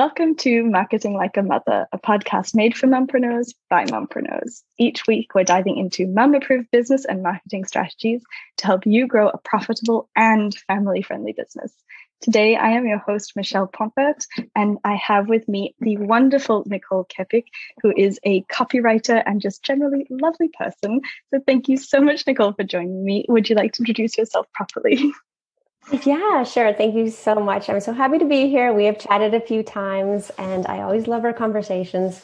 Welcome to Marketing Like a Mother, a podcast made for mompreneurs by mompreneurs. Each week, we're diving into mom approved business and marketing strategies to help you grow a profitable and family friendly business. Today, I am your host, Michelle Pontvert, and I have with me the wonderful Nicole Kepic, who is a copywriter and just generally lovely person. So, thank you so much, Nicole, for joining me. Would you like to introduce yourself properly? Yeah, sure. Thank you so much. I'm so happy to be here. We have chatted a few times and I always love our conversations.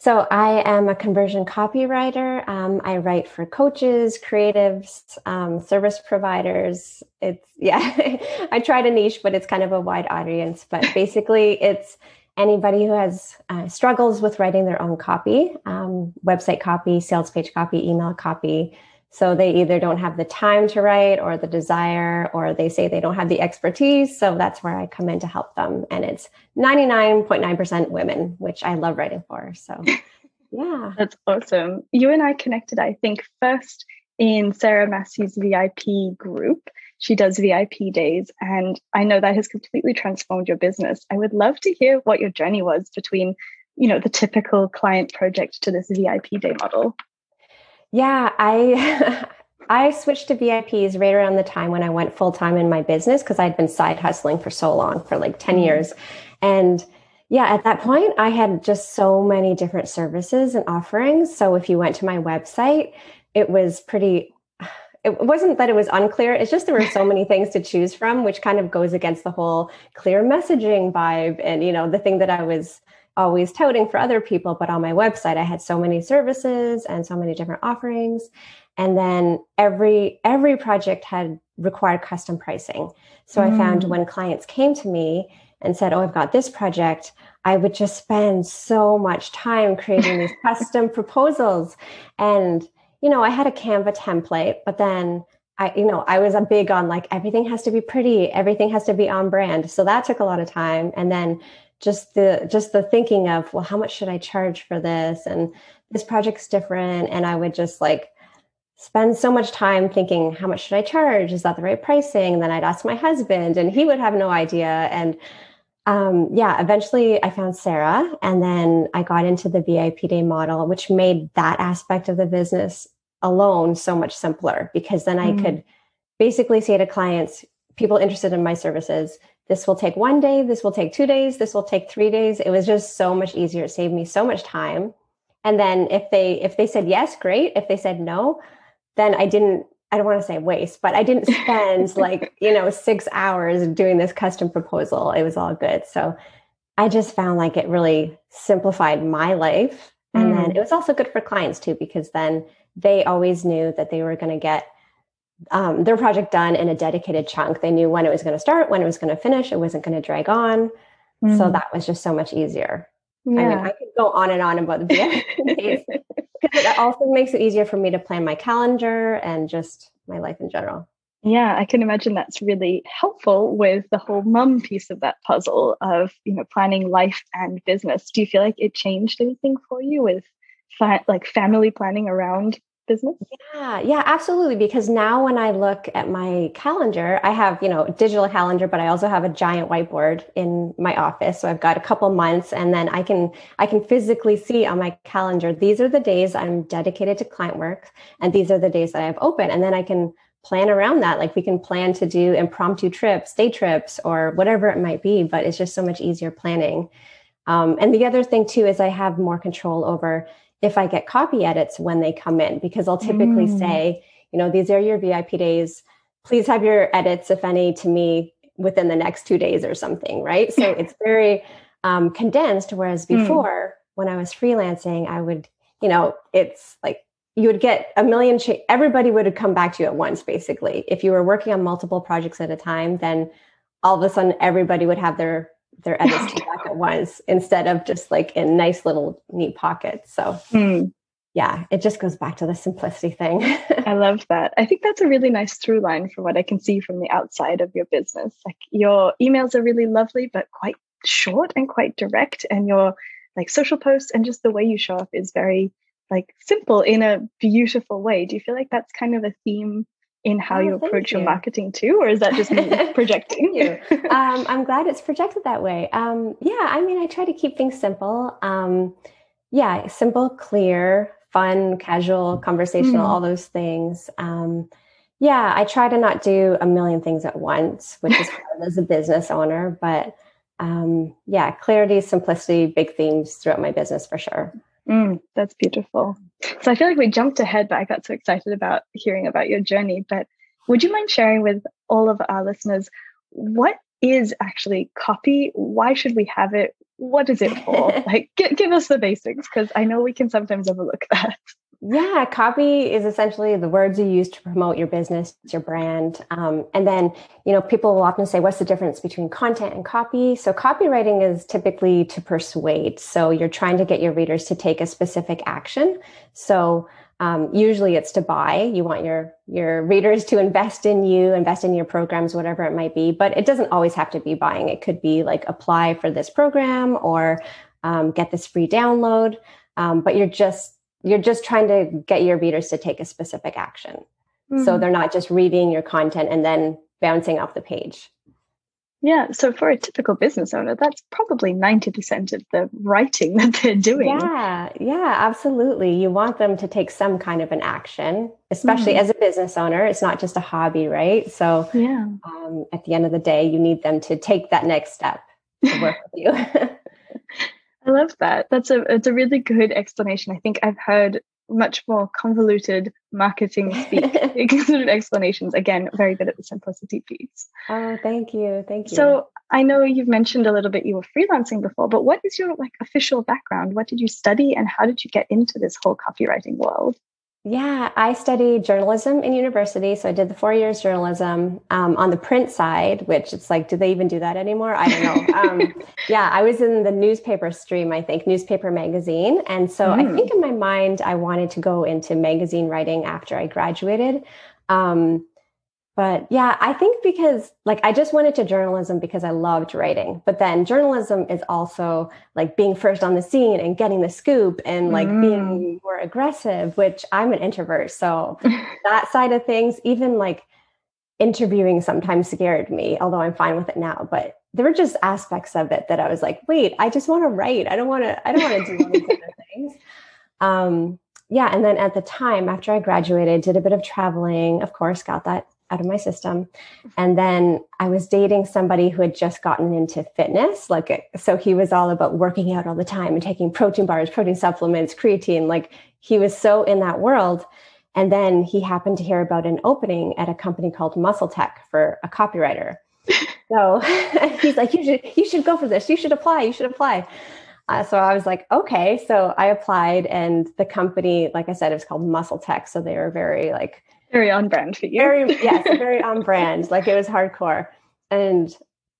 So, I am a conversion copywriter. Um, I write for coaches, creatives, um, service providers. It's, yeah, I tried a niche, but it's kind of a wide audience. But basically, it's anybody who has uh, struggles with writing their own copy, um, website copy, sales page copy, email copy so they either don't have the time to write or the desire, or they say they don't have the expertise. So that's where I come in to help them. And it's 99.9% women, which I love writing for. So yeah. That's awesome. You and I connected, I think, first in Sarah Massey's VIP group. She does VIP days, and I know that has completely transformed your business. I would love to hear what your journey was between, you know, the typical client project to this VIP day model. Yeah, I I switched to VIPs right around the time when I went full time in my business because I'd been side hustling for so long, for like 10 mm-hmm. years. And yeah, at that point, I had just so many different services and offerings. So if you went to my website, it was pretty, it wasn't that it was unclear. It's just there were so many things to choose from, which kind of goes against the whole clear messaging vibe and, you know, the thing that I was always touting for other people, but on my website, I had so many services and so many different offerings. And then every every project had required custom pricing. So mm. I found mm. when clients came to me and said, "Oh, I've got this project," I would just spend so much time creating these custom proposals. And you know, I had a Canva template, but then I, you know, I was a big on like everything has to be pretty, everything has to be on brand. So that took a lot of time. And then just the just the thinking of well how much should i charge for this? And this project's different. And i would just like spend so much time thinking how much should i charge? Is that the right pricing? And then i'd ask my husband and he would have no idea. And um, yeah eventually i found sarah and then i got into the vip day model which made that aspect of the business alone so much simpler because then mm. i could basically say to clients people interested in my services this will take one day, this will take two days, this will take three days. It was just so much easier. It saved me so much time. And then if they if they said yes, great. If they said no, then I didn't I don't want to say waste, but I didn't spend like, you know, 6 hours doing this custom proposal. It was all good. So I just found like it really simplified my life. And mm. then it was also good for clients too, because then they always knew that they were going to get um, their project done in a dedicated chunk. They knew when it was going to start, when it was going to finish. It wasn't going to drag on. Mm-hmm. So that was just so much easier. Yeah. I mean, I could go on and on about the because it also makes it easier for me to plan my calendar and just my life in general. Yeah, I can imagine that's really helpful with the whole mum piece of that puzzle of you know planning life and business. Do you feel like it changed anything for you with fa- like family planning around business? Yeah, yeah, absolutely. Because now when I look at my calendar, I have, you know, digital calendar, but I also have a giant whiteboard in my office. So I've got a couple months and then I can I can physically see on my calendar, these are the days I'm dedicated to client work and these are the days that I have open. And then I can plan around that. Like we can plan to do impromptu trips, day trips, or whatever it might be, but it's just so much easier planning. Um, and the other thing too is I have more control over if I get copy edits when they come in, because I'll typically mm. say, you know, these are your VIP days. Please have your edits, if any, to me within the next two days or something, right? So it's very um, condensed. Whereas mm. before, mm. when I was freelancing, I would, you know, it's like you would get a million, cha- everybody would come back to you at once, basically. If you were working on multiple projects at a time, then all of a sudden everybody would have their their edits back at once instead of just like in nice little neat pockets. So mm. yeah, it just goes back to the simplicity thing. I love that. I think that's a really nice through line from what I can see from the outside of your business. Like your emails are really lovely, but quite short and quite direct. And your like social posts and just the way you show up is very like simple in a beautiful way. Do you feel like that's kind of a theme in how oh, you approach you. your marketing too, or is that just me projecting? you. Um, I'm glad it's projected that way. Um, yeah, I mean, I try to keep things simple. Um, yeah, simple, clear, fun, casual, conversational, mm. all those things. Um, yeah, I try to not do a million things at once, which is hard as a business owner. But um, yeah, clarity, simplicity, big themes throughout my business for sure. Mm, that's beautiful. So I feel like we jumped ahead, but I got so excited about hearing about your journey. But would you mind sharing with all of our listeners what is actually copy? Why should we have it? What is it for? like, give, give us the basics because I know we can sometimes overlook that. Yeah, copy is essentially the words you use to promote your business, your brand. Um, and then, you know, people will often say, what's the difference between content and copy? So, copywriting is typically to persuade. So, you're trying to get your readers to take a specific action. So, um, usually it's to buy. You want your your readers to invest in you, invest in your programs, whatever it might be. But it doesn't always have to be buying. It could be like apply for this program or um, get this free download. Um, but you're just you're just trying to get your readers to take a specific action. Mm-hmm. So they're not just reading your content and then bouncing off the page. Yeah. So for a typical business owner, that's probably 90% of the writing that they're doing. Yeah. Yeah, absolutely. You want them to take some kind of an action, especially mm-hmm. as a business owner. It's not just a hobby, right? So yeah. Um, at the end of the day, you need them to take that next step to work with you. I love that. That's a it's a really good explanation. I think I've heard much more convoluted marketing speak explanations. Again, very good at the simplicity piece. Oh, thank you. Thank you. So I know you've mentioned a little bit you were freelancing before, but what is your like official background? What did you study and how did you get into this whole copywriting world? Yeah, I studied journalism in university. So I did the four years journalism um, on the print side, which it's like, do they even do that anymore? I don't know. um, yeah, I was in the newspaper stream, I think, newspaper magazine. And so mm. I think in my mind, I wanted to go into magazine writing after I graduated. Um, but yeah, I think because like I just went into journalism because I loved writing. But then journalism is also like being first on the scene and getting the scoop and like mm. being more aggressive, which I'm an introvert. So that side of things, even like interviewing sometimes scared me, although I'm fine with it now. But there were just aspects of it that I was like, wait, I just want to write. I don't want to, I don't want to do all these other things. Um, yeah. And then at the time after I graduated, did a bit of traveling, of course, got that out of my system. And then I was dating somebody who had just gotten into fitness. Like, so he was all about working out all the time and taking protein bars, protein supplements, creatine. Like, he was so in that world. And then he happened to hear about an opening at a company called MuscleTech for a copywriter. so he's like, you should, you should go for this. You should apply. You should apply. Uh, so I was like, okay. So I applied, and the company, like I said, it was called MuscleTech. So they were very like very on brand for you. Very, yes, very on brand. Like it was hardcore. And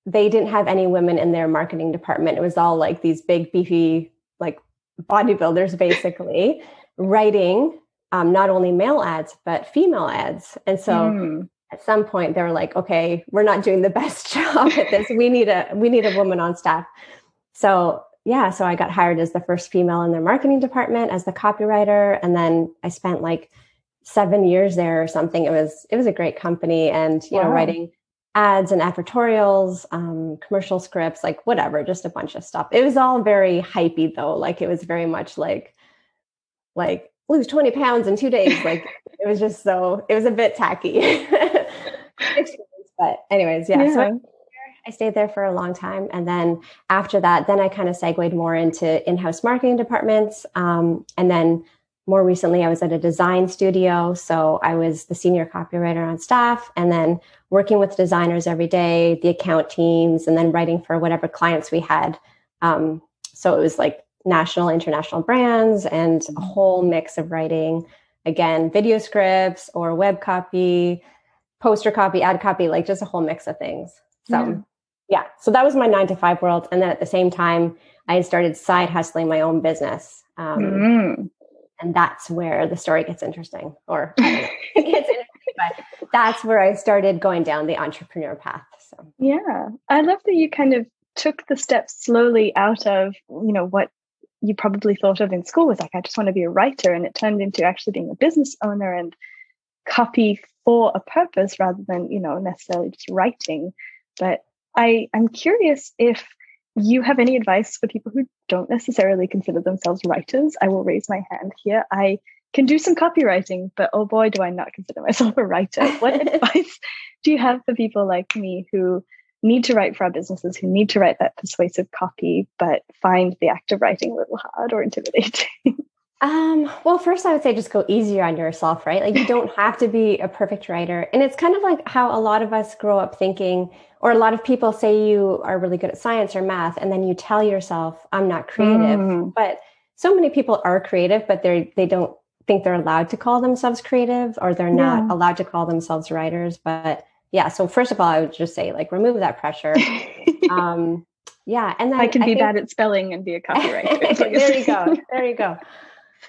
they didn't have any women in their marketing department. It was all like these big, beefy, like bodybuilders, basically, writing um, not only male ads, but female ads. And so mm. at some point they were like, okay, we're not doing the best job at this. We need a we need a woman on staff. So yeah, so I got hired as the first female in their marketing department as the copywriter. And then I spent like seven years there or something. It was it was a great company, and you wow. know, writing ads and advertorials, um, commercial scripts, like whatever, just a bunch of stuff. It was all very hypey though. Like it was very much like like lose 20 pounds in two days. Like it was just so it was a bit tacky. but anyways, yeah. yeah. So I, I stayed there for a long time. And then after that, then I kind of segued more into in-house marketing departments. Um, and then more recently, I was at a design studio. So I was the senior copywriter on staff and then working with designers every day, the account teams, and then writing for whatever clients we had. Um, so it was like national, international brands and a whole mix of writing. Again, video scripts or web copy, poster copy, ad copy, like just a whole mix of things. So, yeah. yeah. So that was my nine to five world. And then at the same time, I started side hustling my own business. Um, mm and that's where the story gets interesting or it gets interesting but that's where i started going down the entrepreneur path so. Yeah. I love that you kind of took the steps slowly out of you know what you probably thought of in school was like i just want to be a writer and it turned into actually being a business owner and copy for a purpose rather than, you know, necessarily just writing. But I, I'm curious if you have any advice for people who don't necessarily consider themselves writers. I will raise my hand here. I can do some copywriting, but oh boy, do I not consider myself a writer. What advice do you have for people like me who need to write for our businesses, who need to write that persuasive copy, but find the act of writing a little hard or intimidating? Um, well, first I would say just go easier on yourself, right? Like you don't have to be a perfect writer. And it's kind of like how a lot of us grow up thinking, or a lot of people say you are really good at science or math, and then you tell yourself, I'm not creative. Mm. But so many people are creative, but they're they don't think they're allowed to call themselves creative or they're not yeah. allowed to call themselves writers. But yeah, so first of all, I would just say like remove that pressure. um, yeah, and then I can be I think, bad at spelling and be a copywriter. there you go. There you go.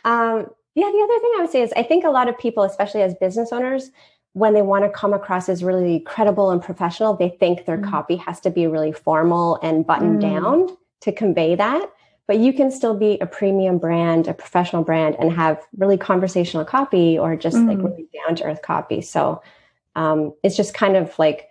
Um, yeah, the other thing I would say is I think a lot of people, especially as business owners, when they want to come across as really credible and professional, they think their mm. copy has to be really formal and buttoned mm. down to convey that but you can still be a premium brand, a professional brand, and have really conversational copy or just mm. like really down to earth copy. So um, it's just kind of like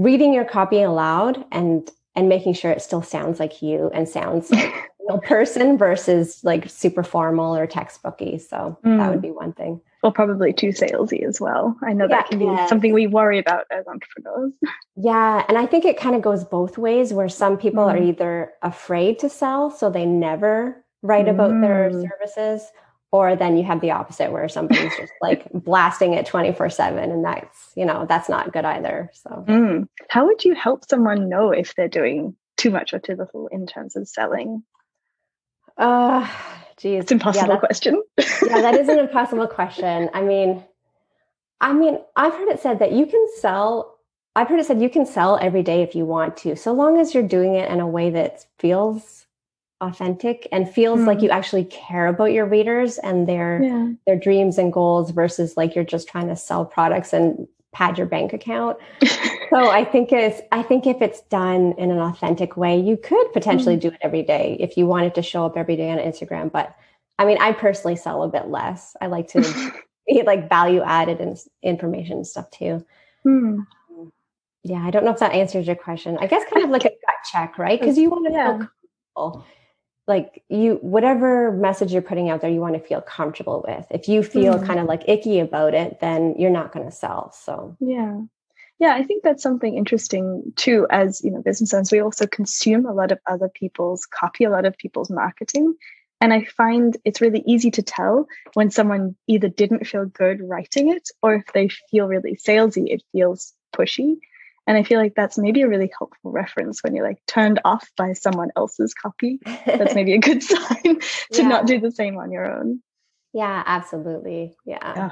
reading your copy aloud and and making sure it still sounds like you and sounds like person versus like super formal or textbooky. So mm. that would mm. be one thing Well, probably too salesy as well. I know yeah, that can be yeah. something we worry about as entrepreneurs. Yeah, and I think it kind of goes both ways where some people mm. are either afraid to sell so they never write about mm. their services or then you have the opposite where somebody's just like blasting it 24/7 and that's, you know, that's not good either. So mm. How would you help someone know if they're doing too much or too little in terms of selling? Uh Geez. It's impossible yeah, question. yeah, that is an impossible question. I mean, I mean, I've heard it said that you can sell. I've heard it said you can sell every day if you want to, so long as you're doing it in a way that feels authentic and feels mm. like hmm. you actually care about your readers and their yeah. their dreams and goals versus like you're just trying to sell products and pad your bank account. so I think is I think if it's done in an authentic way, you could potentially mm. do it every day if you wanted to show up every day on Instagram. But I mean, I personally sell a bit less. I like to eat like value added and information and stuff too. Mm. Yeah, I don't know if that answers your question. I guess kind of like a gut check, right? Because you want to yeah. feel comfortable like you whatever message you're putting out there you want to feel comfortable with. If you feel mm. kind of like icky about it then you're not going to sell so. Yeah. Yeah i think that's something interesting too as you know business owners we also consume a lot of other people's copy a lot of people's marketing and i find it's really easy to tell when someone either didn't feel good writing it or if they feel really salesy it feels pushy and I feel like that's maybe a really helpful reference when you're like turned off by someone else's copy. That's maybe a good sign to yeah. not do the same on your own. Yeah, absolutely. Yeah. yeah.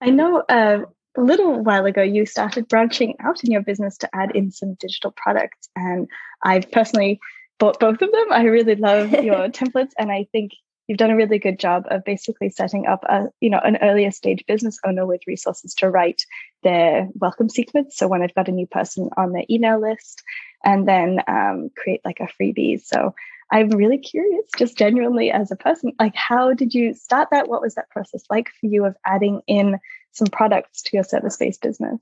I know uh, a little while ago you started branching out in your business to add in some digital products. And I've personally bought both of them. I really love your templates. And I think you've done a really good job of basically setting up a you know an earlier stage business owner with resources to write their welcome sequence so when i've got a new person on their email list and then um, create like a freebie. So i'm really curious just genuinely as a person like how did you start that? What was that process like for you of adding in some products to your service-based business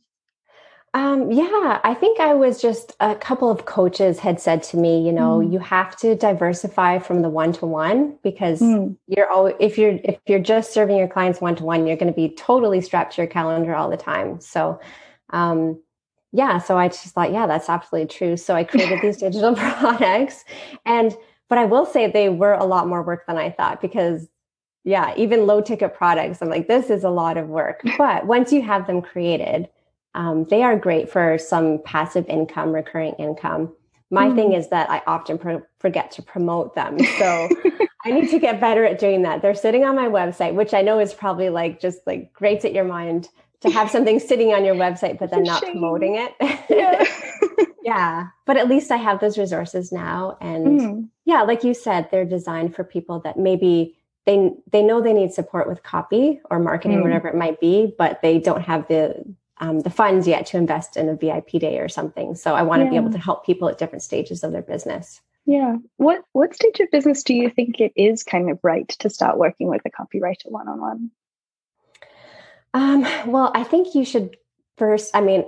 um, yeah, I think I was just a couple of coaches had said to me, you know, mm. you have to diversify from the one to one because mm. you're always, if you're if you're just serving your clients one to one, you're going to be totally strapped to your calendar all the time. So, um, yeah, so I just thought, yeah, that's absolutely true. So I created these digital products, and but I will say they were a lot more work than I thought because yeah, even low ticket products, I'm like, this is a lot of work. But once you have them created um, they are great for some passive income, recurring income. My mm. thing is that I often pro- forget to promote them. So I need to get better at doing that. They're sitting on my website, which I know is probably like just like grates at your mind to have something sitting on your website, but then not shame. promoting it. Yeah. yeah. But at least I have those resources now. And mm. yeah, like you said, they're designed for people that maybe they they know they need support with copy or marketing, mm. whatever it might be, but they don't have the um, the funds yet to invest in a VIP day or something. So I want to yeah. be able to help people at different stages of their business. Yeah. What what stage of business do you think it is kind of right to start working with a copywriter one on one? Um, well, I think you should first, I mean,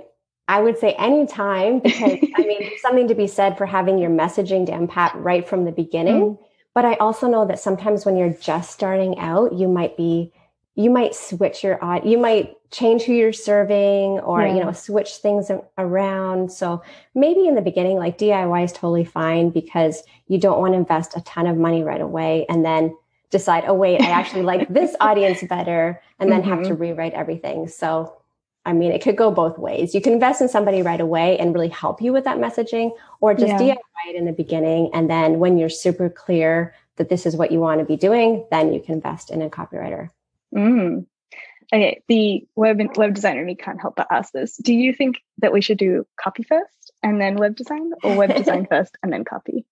I would say anytime because I mean, there's something to be said for having your messaging pat right from the beginning. Mm. But I also know that sometimes when you're just starting out, you might be, you might switch your odd, you might change who you're serving or, you know, switch things around. So maybe in the beginning, like DIY is totally fine because you don't want to invest a ton of money right away and then decide, oh, wait, I actually like this audience better and then mm-hmm. have to mm-hmm. rewrite everything. So I mean, it could go both ways. You can invest in somebody right away and really help you with that messaging, or just yeah. DIY it in the beginning. And then when you're super clear that this is what you want to be doing, then you can invest in a copywriter. Mm. Okay, the web web designer me can't help but ask this. Do you think that we should do copy first and then web design, or web design first and then copy?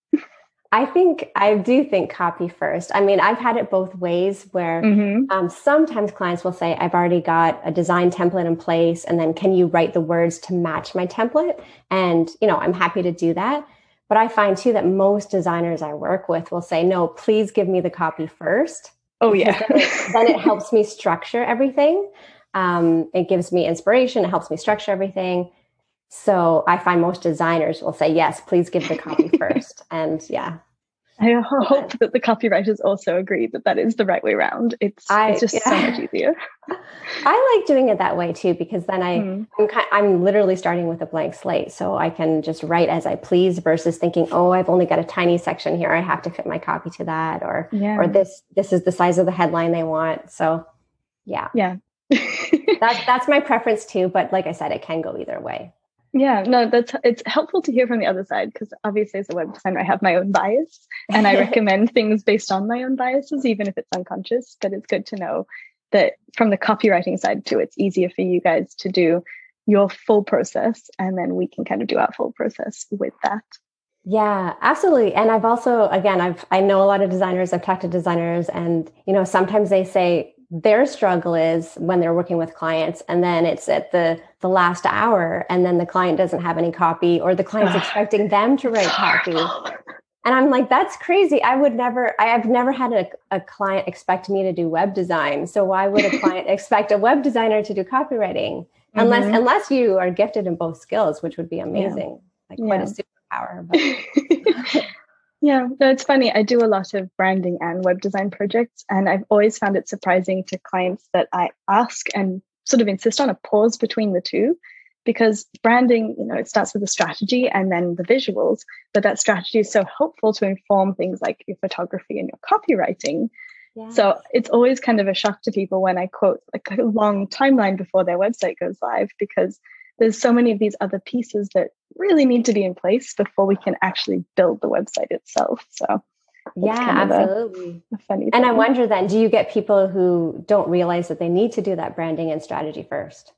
I think I do think copy first. I mean, I've had it both ways where mm-hmm. um, sometimes clients will say, I've already got a design template in place, and then can you write the words to match my template? And, you know, I'm happy to do that. But I find too that most designers I work with will say, no, please give me the copy first. Oh, yeah. then, it, then, it, helps me structure everything. Um, it gives me inspiration, it helps me structure everything. So I find most designers will say, yes, please give the copy first. And yeah. I hope that the copywriters also agree that that is the right way around. It's, I, it's just yeah. so much easier. I like doing it that way too because then I mm. I'm, kind, I'm literally starting with a blank slate, so I can just write as I please versus thinking, oh, I've only got a tiny section here, I have to fit my copy to that, or yeah. or this this is the size of the headline they want. So, yeah, yeah, that's that's my preference too. But like I said, it can go either way. Yeah, no, that's it's helpful to hear from the other side because obviously as a web designer I have my own bias and I recommend things based on my own biases, even if it's unconscious. But it's good to know that from the copywriting side too, it's easier for you guys to do your full process and then we can kind of do our full process with that. Yeah, absolutely. And I've also, again, I've I know a lot of designers, I've talked to designers, and you know, sometimes they say, their struggle is when they're working with clients and then it's at the the last hour and then the client doesn't have any copy or the client's expecting them to write copy and i'm like that's crazy i would never i have never had a, a client expect me to do web design so why would a client expect a web designer to do copywriting unless mm-hmm. unless you are gifted in both skills which would be amazing yeah. like quite yeah. a superpower but Yeah, no, it's funny. I do a lot of branding and web design projects, and I've always found it surprising to clients that I ask and sort of insist on a pause between the two because branding, you know, it starts with the strategy and then the visuals, but that strategy is so helpful to inform things like your photography and your copywriting. Yes. So it's always kind of a shock to people when I quote like a long timeline before their website goes live because there's so many of these other pieces that really need to be in place before we can actually build the website itself. So yeah, absolutely. A, a funny and I wonder then, do you get people who don't realize that they need to do that branding and strategy first?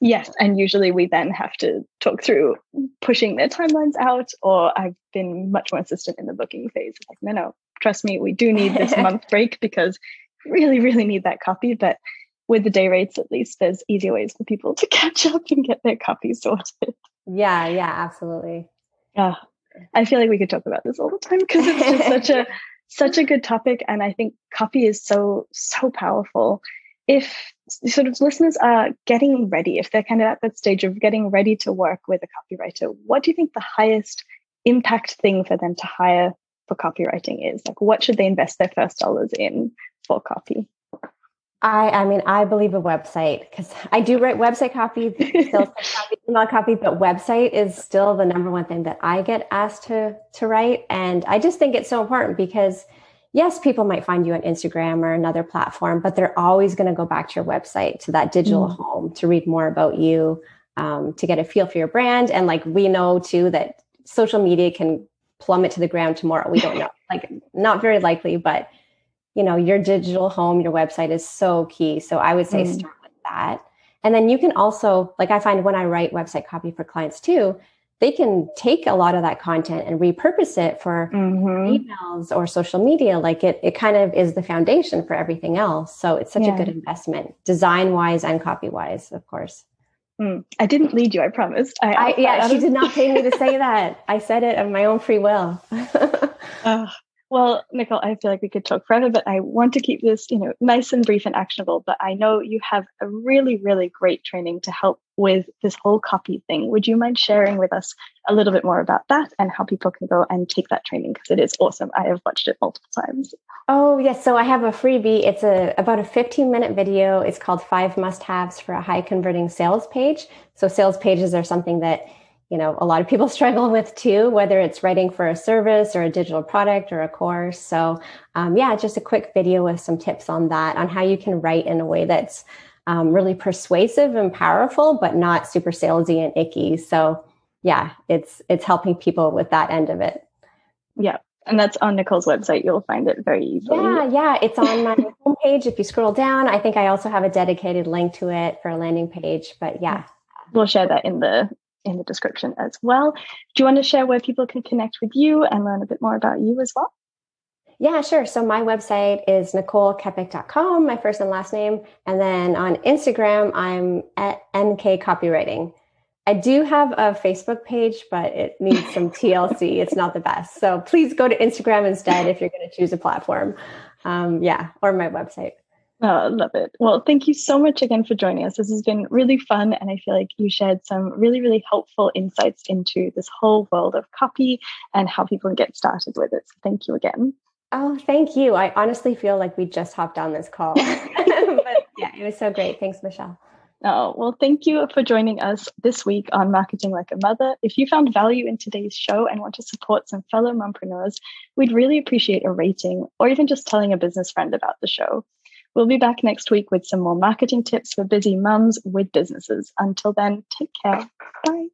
Yes, and usually we then have to talk through pushing their timelines out, or I've been much more insistent in the booking phase. Like, no, no, trust me, we do need this month break because really, really need that copy. But with the day rates, at least there's easier ways for people to catch up and get their copy sorted. Yeah, yeah, absolutely. Yeah. I feel like we could talk about this all the time because it's just such a such a good topic. And I think copy is so, so powerful. If sort of listeners are getting ready, if they're kind of at that stage of getting ready to work with a copywriter, what do you think the highest impact thing for them to hire for copywriting is? Like what should they invest their first dollars in for copy? I, I mean, I believe a website because I do write website copy, sales copy, email copy, but website is still the number one thing that I get asked to to write, and I just think it's so important because yes, people might find you on Instagram or another platform, but they're always going to go back to your website, to that digital mm. home, to read more about you, um, to get a feel for your brand, and like we know too that social media can plummet to the ground tomorrow. We don't know, like not very likely, but you know, your digital home, your website is so key. So I would say mm. start with that. And then you can also, like I find when I write website copy for clients too, they can take a lot of that content and repurpose it for mm-hmm. emails or social media. Like it, it kind of is the foundation for everything else. So it's such yeah. a good investment, design wise and copy wise, of course. Mm. I didn't lead you, I promised. I, I yeah, she did not pay me to say that. I said it of my own free will. uh, Well, Nicole, I feel like we could talk forever, but I want to keep this, you know, nice and brief and actionable. But I know you have a really, really great training to help with this whole copy thing. Would you mind sharing with us a little bit more about that and how people can go and take that training? Because it is awesome. I have watched it multiple times. Oh yes, so I have a freebie. It's a about a 15 minute video. It's called Five Must Haves for a High Converting Sales Page. So sales pages are something that you know a lot of people struggle with too whether it's writing for a service or a digital product or a course so um, yeah just a quick video with some tips on that on how you can write in a way that's um, really persuasive and powerful but not super salesy and icky so yeah it's it's helping people with that end of it yeah and that's on Nicole's website. You'll find it very easily. Yeah, yeah. It's on my homepage. If you scroll down, I think I also have a dedicated link to it for a landing page. But yeah. We'll share that in the in the description as well. Do you want to share where people can connect with you and learn a bit more about you as well? Yeah, sure. So my website is nicolekepic.com, my first and last name. And then on Instagram, I'm at NK Copywriting. I do have a Facebook page, but it needs some TLC. it's not the best. So please go to Instagram instead if you're going to choose a platform. Um, yeah, or my website. Oh, I love it. Well, thank you so much again for joining us. This has been really fun. And I feel like you shared some really, really helpful insights into this whole world of copy and how people can get started with it. So thank you again. Oh, thank you. I honestly feel like we just hopped on this call. but yeah, it was so great. Thanks, Michelle. Oh, well, thank you for joining us this week on Marketing Like a Mother. If you found value in today's show and want to support some fellow mompreneurs, we'd really appreciate a rating or even just telling a business friend about the show. We'll be back next week with some more marketing tips for busy mums with businesses. Until then, take care. Bye.